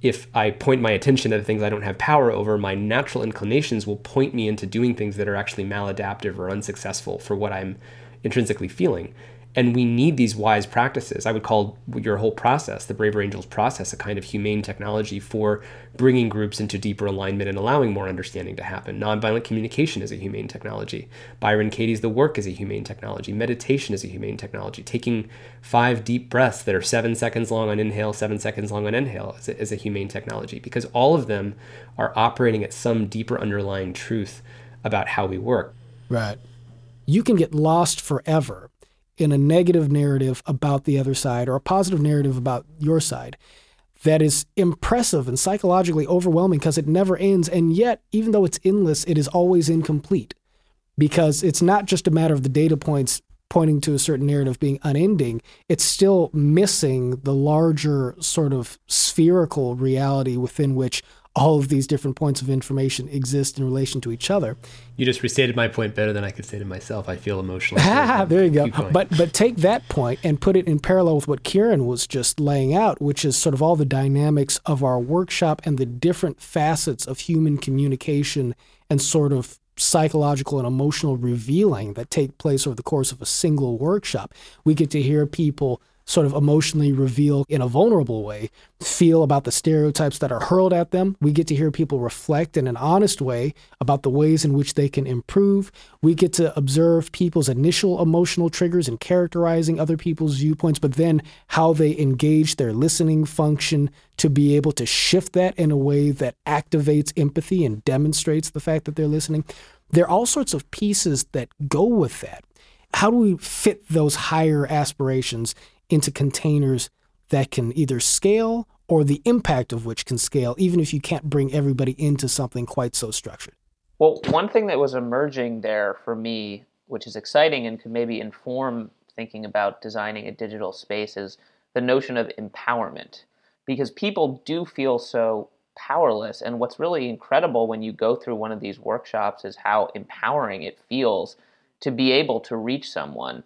If I point my attention to the things I don't have power over, my natural inclinations will point me into doing things that are actually maladaptive or unsuccessful for what I'm intrinsically feeling. And we need these wise practices. I would call your whole process, the Braver Angels process, a kind of humane technology for bringing groups into deeper alignment and allowing more understanding to happen. Nonviolent communication is a humane technology. Byron Katie's The Work is a humane technology. Meditation is a humane technology. Taking five deep breaths that are seven seconds long on inhale, seven seconds long on inhale is a, is a humane technology because all of them are operating at some deeper underlying truth about how we work. Right. You can get lost forever in a negative narrative about the other side or a positive narrative about your side that is impressive and psychologically overwhelming because it never ends. And yet, even though it's endless, it is always incomplete because it's not just a matter of the data points pointing to a certain narrative being unending, it's still missing the larger sort of spherical reality within which all of these different points of information exist in relation to each other. You just restated my point better than I could say to myself. I feel emotional. Ah, there you go. But but take that point and put it in parallel with what Ciaran was just laying out, which is sort of all the dynamics of our workshop and the different facets of human communication and sort of psychological and emotional revealing that take place over the course of a single workshop. We get to hear people sort of emotionally reveal in a vulnerable way, feel about the stereotypes that are hurled at them. We get to hear people reflect in an honest way about the ways in which they can improve. We get to observe people's initial emotional triggers and characterizing other people's viewpoints, but then how they engage their listening function to be able to shift that in a way that activates empathy and demonstrates the fact that they're listening. There are all sorts of pieces that go with that. How do we fit those higher aspirations into containers that can either scale or the impact of which can scale, even if you can't bring everybody into something quite so structured. Well, one thing that was emerging there for me, which is exciting and could maybe inform thinking about designing a digital space, is the notion of empowerment. Because people do feel so powerless. And what's really incredible when you go through one of these workshops is how empowering it feels to be able to reach someone.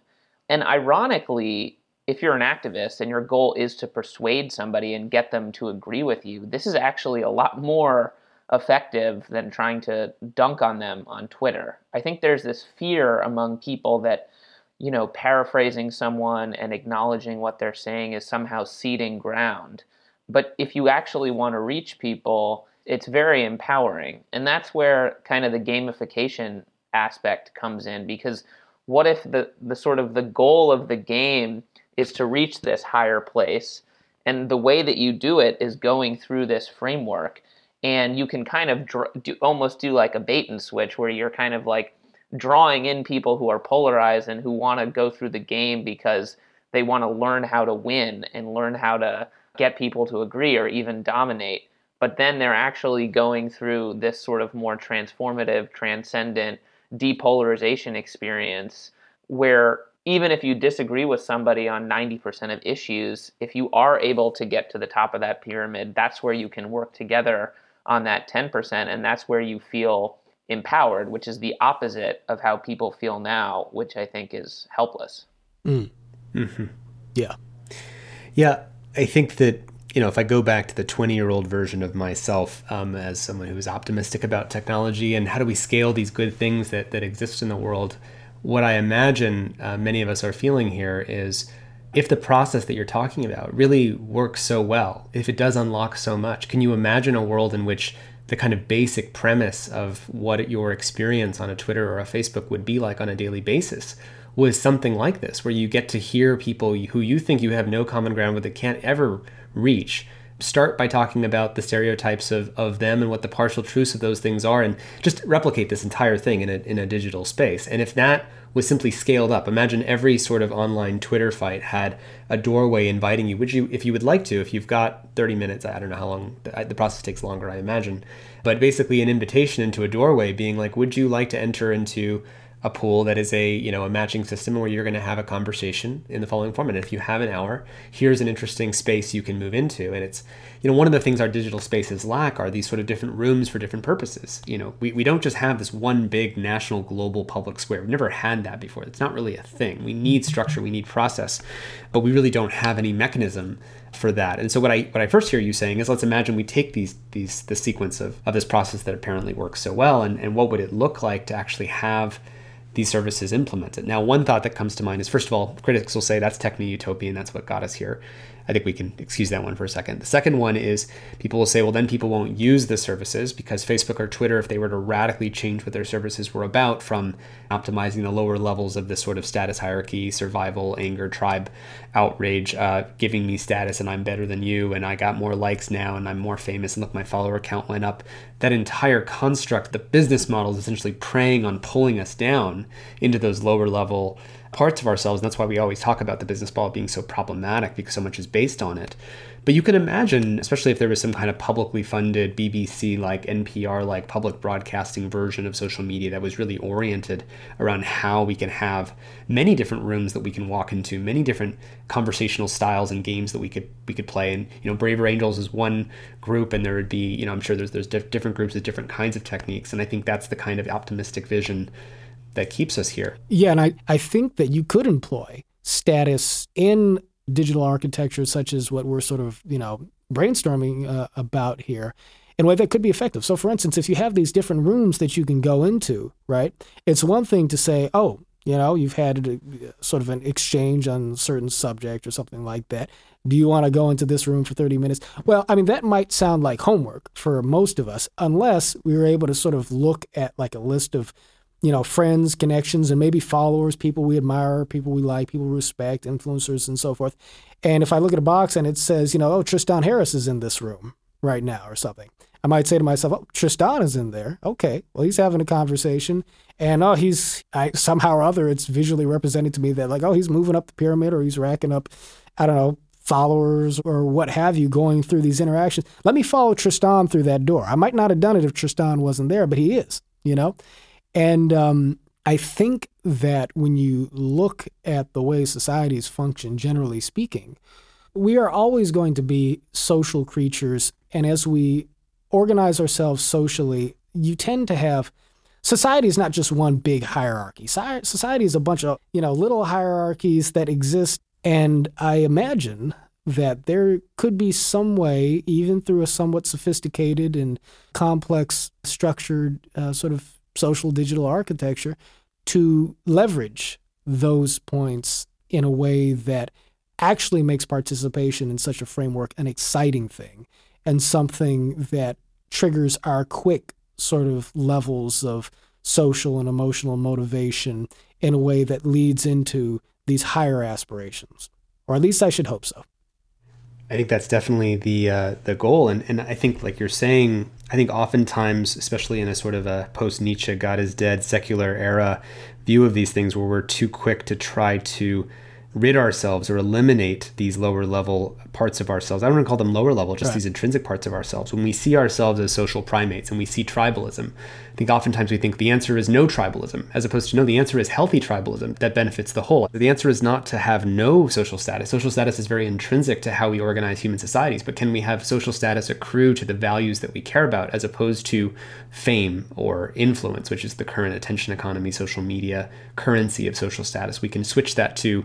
And ironically, if you're an activist and your goal is to persuade somebody and get them to agree with you, this is actually a lot more effective than trying to dunk on them on Twitter. I think there's this fear among people that, you know, paraphrasing someone and acknowledging what they're saying is somehow ceding ground. But if you actually want to reach people, it's very empowering. And that's where kind of the gamification aspect comes in because what if the, the sort of the goal of the game is to reach this higher place. And the way that you do it is going through this framework. And you can kind of dr- do, almost do like a bait and switch where you're kind of like drawing in people who are polarized and who want to go through the game because they want to learn how to win and learn how to get people to agree or even dominate. But then they're actually going through this sort of more transformative, transcendent depolarization experience where even if you disagree with somebody on 90% of issues, if you are able to get to the top of that pyramid, that's where you can work together on that 10%, and that's where you feel empowered, which is the opposite of how people feel now, which I think is helpless. Mm. Mm-hmm. Yeah. Yeah. I think that, you know, if I go back to the 20 year old version of myself um, as someone who is optimistic about technology and how do we scale these good things that, that exist in the world, what I imagine uh, many of us are feeling here is if the process that you're talking about really works so well, if it does unlock so much, can you imagine a world in which the kind of basic premise of what your experience on a Twitter or a Facebook would be like on a daily basis was something like this, where you get to hear people who you think you have no common ground with that can't ever reach start by talking about the stereotypes of, of them and what the partial truths of those things are and just replicate this entire thing in a, in a digital space. And if that was simply scaled up, imagine every sort of online Twitter fight had a doorway inviting you. Would you, if you would like to, if you've got 30 minutes, I don't know how long, the, the process takes longer, I imagine, but basically an invitation into a doorway being like, would you like to enter into a pool that is a you know a matching system where you're going to have a conversation in the following format. And If you have an hour, here's an interesting space you can move into, and it's you know one of the things our digital spaces lack are these sort of different rooms for different purposes. You know, we, we don't just have this one big national global public square. We've never had that before. It's not really a thing. We need structure, we need process, but we really don't have any mechanism for that. And so what I what I first hear you saying is let's imagine we take these these the sequence of, of this process that apparently works so well and, and what would it look like to actually have these services implement it. Now, one thought that comes to mind is first of all, critics will say that's techno utopian, that's what got us here. I think we can excuse that one for a second. The second one is people will say, well, then people won't use the services because Facebook or Twitter, if they were to radically change what their services were about from optimizing the lower levels of this sort of status hierarchy, survival, anger, tribe, outrage, uh, giving me status and I'm better than you and I got more likes now and I'm more famous and look, my follower count went up. That entire construct, the business model is essentially preying on pulling us down into those lower level parts of ourselves. And that's why we always talk about the business model being so problematic because so much is based on it. But you can imagine, especially if there was some kind of publicly funded BBC like NPR like public broadcasting version of social media that was really oriented around how we can have many different rooms that we can walk into, many different conversational styles and games that we could we could play. And you know, Braver Angels is one group, and there would be you know I'm sure there's there's diff- different groups with different kinds of techniques, and I think that's the kind of optimistic vision that keeps us here. Yeah, and I, I think that you could employ status in digital architecture such as what we're sort of, you know, brainstorming uh, about here in a way that could be effective. So, for instance, if you have these different rooms that you can go into, right, it's one thing to say, oh, you know, you've had a, sort of an exchange on a certain subject or something like that. Do you want to go into this room for 30 minutes? Well, I mean, that might sound like homework for most of us, unless we were able to sort of look at like a list of you know, friends, connections, and maybe followers, people we admire, people we like, people we respect, influencers, and so forth. And if I look at a box and it says, you know, oh, Tristan Harris is in this room right now or something, I might say to myself, oh, Tristan is in there. Okay, well, he's having a conversation. And oh, he's I, somehow or other, it's visually represented to me that, like, oh, he's moving up the pyramid or he's racking up, I don't know, followers or what have you going through these interactions. Let me follow Tristan through that door. I might not have done it if Tristan wasn't there, but he is, you know? And um, I think that when you look at the way societies function, generally speaking, we are always going to be social creatures. And as we organize ourselves socially, you tend to have society is not just one big hierarchy. Society is a bunch of, you know, little hierarchies that exist. And I imagine that there could be some way, even through a somewhat sophisticated and complex, structured uh, sort of social digital architecture to leverage those points in a way that actually makes participation in such a framework an exciting thing and something that triggers our quick sort of levels of social and emotional motivation in a way that leads into these higher aspirations. Or at least I should hope so. I think that's definitely the uh, the goal, and and I think like you're saying, I think oftentimes, especially in a sort of a post Nietzsche, God is dead, secular era view of these things, where we're too quick to try to rid ourselves or eliminate these lower level parts of ourselves. I don't want to call them lower level, just right. these intrinsic parts of ourselves. When we see ourselves as social primates and we see tribalism, I think oftentimes we think the answer is no tribalism, as opposed to no, the answer is healthy tribalism that benefits the whole. The answer is not to have no social status. Social status is very intrinsic to how we organize human societies, but can we have social status accrue to the values that we care about as opposed to fame or influence, which is the current attention economy, social media currency of social status? We can switch that to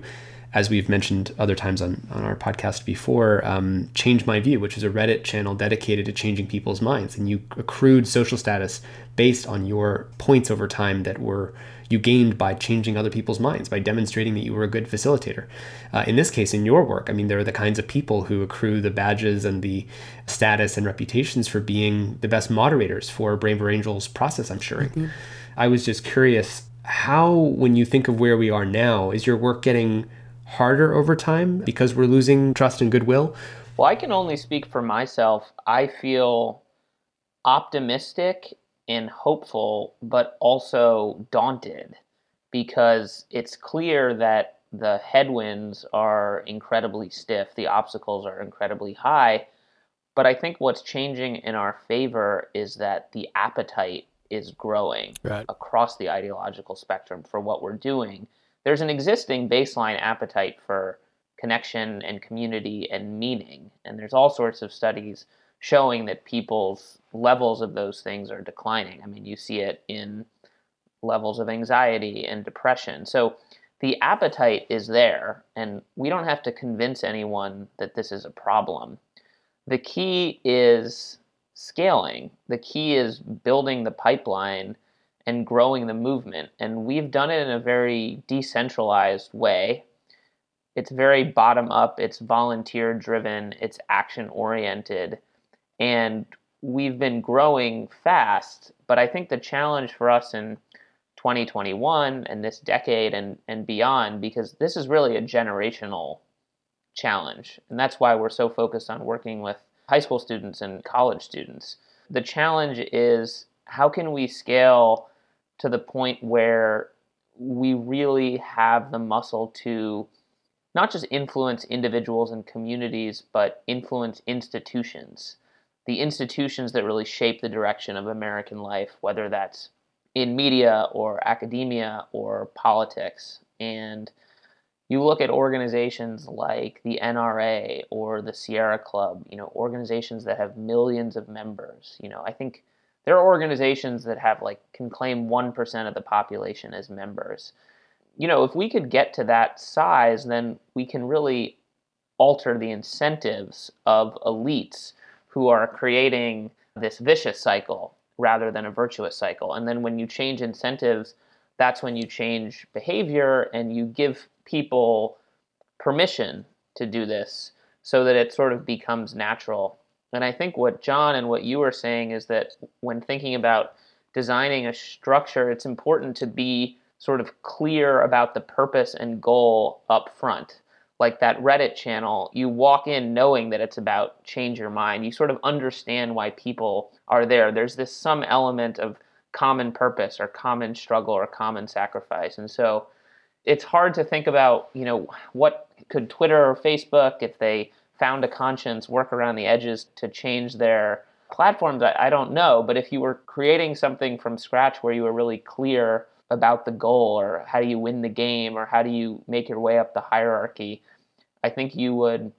as we've mentioned other times on, on our podcast before, um, Change My View, which is a Reddit channel dedicated to changing people's minds. And you accrued social status based on your points over time that were you gained by changing other people's minds, by demonstrating that you were a good facilitator. Uh, in this case, in your work, I mean, there are the kinds of people who accrue the badges and the status and reputations for being the best moderators for Braver Angels process, I'm sure. Mm-hmm. I was just curious how, when you think of where we are now, is your work getting harder over time because we're losing trust and goodwill? Well, I can only speak for myself. I feel optimistic and hopeful, but also daunted because it's clear that the headwinds are incredibly stiff, the obstacles are incredibly high. But I think what's changing in our favor is that the appetite is growing right. across the ideological spectrum for what we're doing there's an existing baseline appetite for connection and community and meaning. And there's all sorts of studies showing that people's levels of those things are declining. I mean, you see it in levels of anxiety and depression. So the appetite is there, and we don't have to convince anyone that this is a problem. The key is scaling, the key is building the pipeline and growing the movement. And we've done it in a very decentralized way. It's very bottom up, it's volunteer driven, it's action oriented. And we've been growing fast. But I think the challenge for us in 2021 and this decade and, and beyond, because this is really a generational challenge. And that's why we're so focused on working with high school students and college students. The challenge is how can we scale to the point where we really have the muscle to not just influence individuals and communities, but influence institutions. The institutions that really shape the direction of American life, whether that's in media or academia or politics. And you look at organizations like the NRA or the Sierra Club, you know, organizations that have millions of members. You know, I think there are organizations that have like can claim 1% of the population as members. You know, if we could get to that size, then we can really alter the incentives of elites who are creating this vicious cycle rather than a virtuous cycle. And then when you change incentives, that's when you change behavior and you give people permission to do this so that it sort of becomes natural. And I think what John and what you were saying is that when thinking about designing a structure, it's important to be sort of clear about the purpose and goal up front. Like that Reddit channel, you walk in knowing that it's about change your mind. You sort of understand why people are there. There's this some element of common purpose or common struggle or common sacrifice. And so it's hard to think about, you know, what could Twitter or Facebook, if they found a conscience, work around the edges to change their platforms? I, I don't know. But if you were creating something from scratch where you were really clear about the goal or how do you win the game or how do you make your way up the hierarchy, I think you would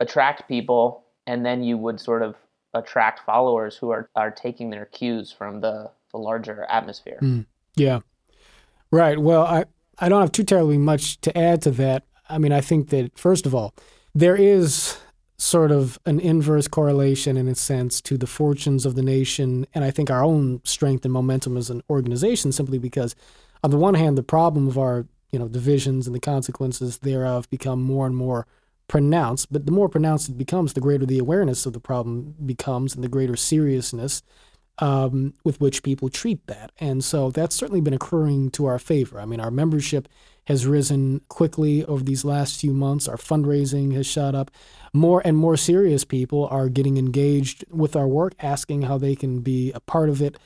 attract people and then you would sort of attract followers who are, are taking their cues from the, the larger atmosphere. Mm, yeah. Right. Well, I, I don't have too terribly much to add to that. I mean, I think that, first of all, there is sort of an inverse correlation in a sense to the fortunes of the nation and I think our own strength and momentum as an organization simply because on the one hand the problem of our you know divisions and the consequences thereof become more and more pronounced but the more pronounced it becomes the greater the awareness of the problem becomes and the greater seriousness um, with which people treat that and so that's certainly been occurring to our favor I mean our membership has risen quickly over these last few months. Our fundraising has shot up. More and more serious people are getting engaged with our work, asking how they can be a part of it.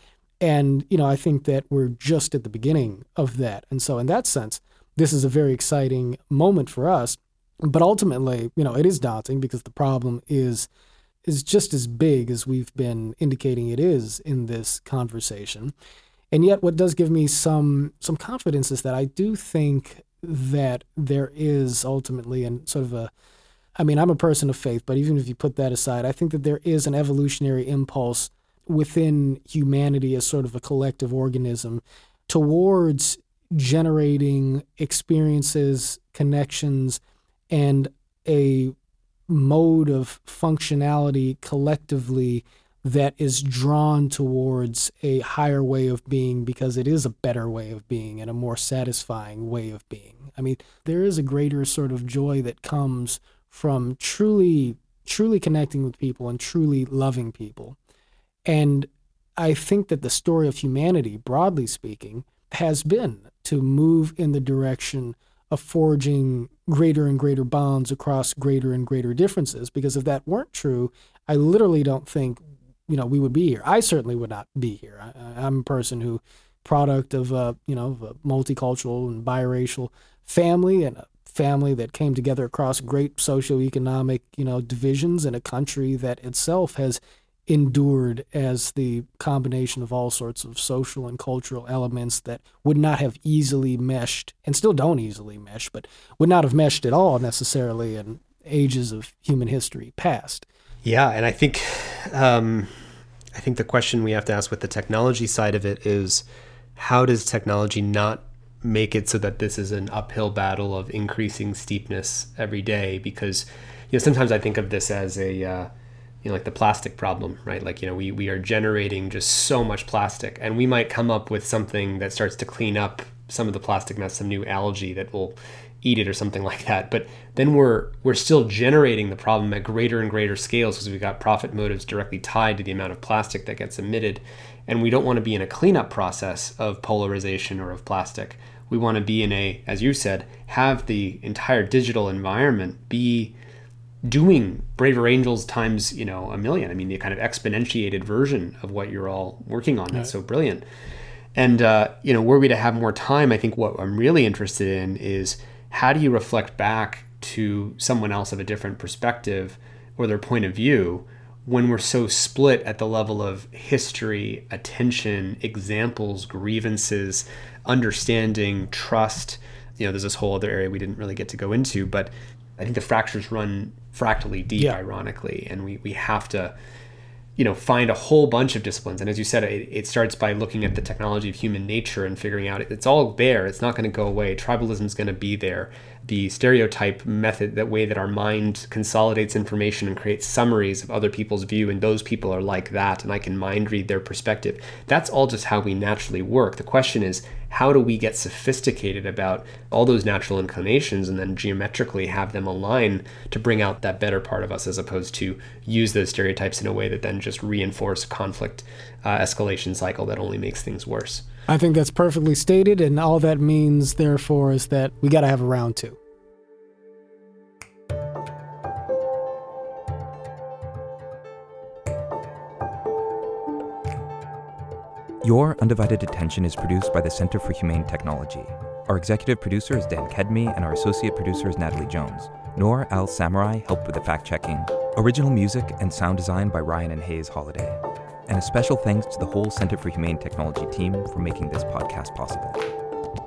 And, you know, I think that we're just at the beginning of that. And so, in that sense, this is a very exciting moment for us. But ultimately, you know, it is daunting because the problem is is just as big as we've been indicating it is in this conversation. And yet, what does give me some some confidence is that I do think that there is ultimately and sort of a I mean, I'm a person of faith, but even if you put that aside, I think that there is an evolutionary impulse within humanity as sort of a collective organism towards generating experiences, connections, and a mode of functionality collectively that is drawn towards a higher way of being because it is a better way of being and a more satisfying way of being. I mean, there is a greater sort of joy that comes from truly truly connecting with people and truly loving people. And I think that the story of humanity, broadly speaking, has been to move in the direction of forging greater and greater bonds across greater and greater differences. Because if that weren't true, I literally don't think you know we would be here. I certainly would not be here. I, am a person who, product of a you know a multicultural and biracial family and a family that came together across great socioeconomic you know divisions in a country that itself has endured as the combination of all sorts of social and cultural elements that would not have easily meshed and still don't easily mesh but would not have meshed at all necessarily in ages of human history past yeah, and I think um, I think the question we have to ask with the technology side of it is how does technology not make it so that this is an uphill battle of increasing steepness every day? Because you know sometimes I think of this as a uh, you know like the plastic problem, right? Like you know we we are generating just so much plastic, and we might come up with something that starts to clean up some of the plastic mess, some new algae that will eat it or something like that. But then we're we're still generating the problem at greater and greater scales because we've got profit motives directly tied to the amount of plastic that gets emitted. And we don't want to be in a cleanup process of polarization or of plastic. We want to be in a, as you said, have the entire digital environment be doing braver angels times you know a million. I mean the kind of exponentiated version of what you're all working on. That's so brilliant. And uh, you know were we to have more time i think what i'm really interested in is how do you reflect back to someone else of a different perspective or their point of view when we're so split at the level of history, attention, examples, grievances, understanding, trust. You know, there's this whole other area we didn't really get to go into, but I think the fractures run fractally deep, Yeah. ironically, and we, we have to you know find a whole bunch of disciplines. And as you said it, it starts by looking at the technology of human nature and figuring out it's all there. It's not going to go away. Tribalism is going to be there the stereotype method that way that our mind consolidates information and creates summaries of other people's view and those people are like that and i can mind read their perspective. That's all just how we naturally work. The question is how do we get sophisticated about all those natural inclinations and then geometrically have them align to bring out that better part of us as opposed to use those stereotypes in a way that then just reinforce conflict uh, escalation cycle that only makes things worse? I think that's perfectly stated, and all that means, therefore, is that we got to have a round two. Your Undivided Attention is produced by the Center for Humane Technology. Our executive producer is Dan Kedmi, and our associate producer is Natalie Jones. Noor Al-Samarrai helped with the fact checking. Original music and sound design by Ryan and Hays Holladay. And a special thanks to the whole Center for Humane Technology team for making this podcast possible.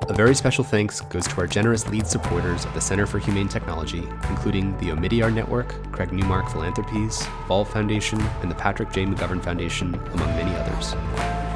A very special thanks goes to our generous lead supporters of the Center for Humane Technology, including the Omidyar Network, Craig Newmark Philanthropies, Evolve Foundation, and the Patrick J. McGovern Foundation, among many others.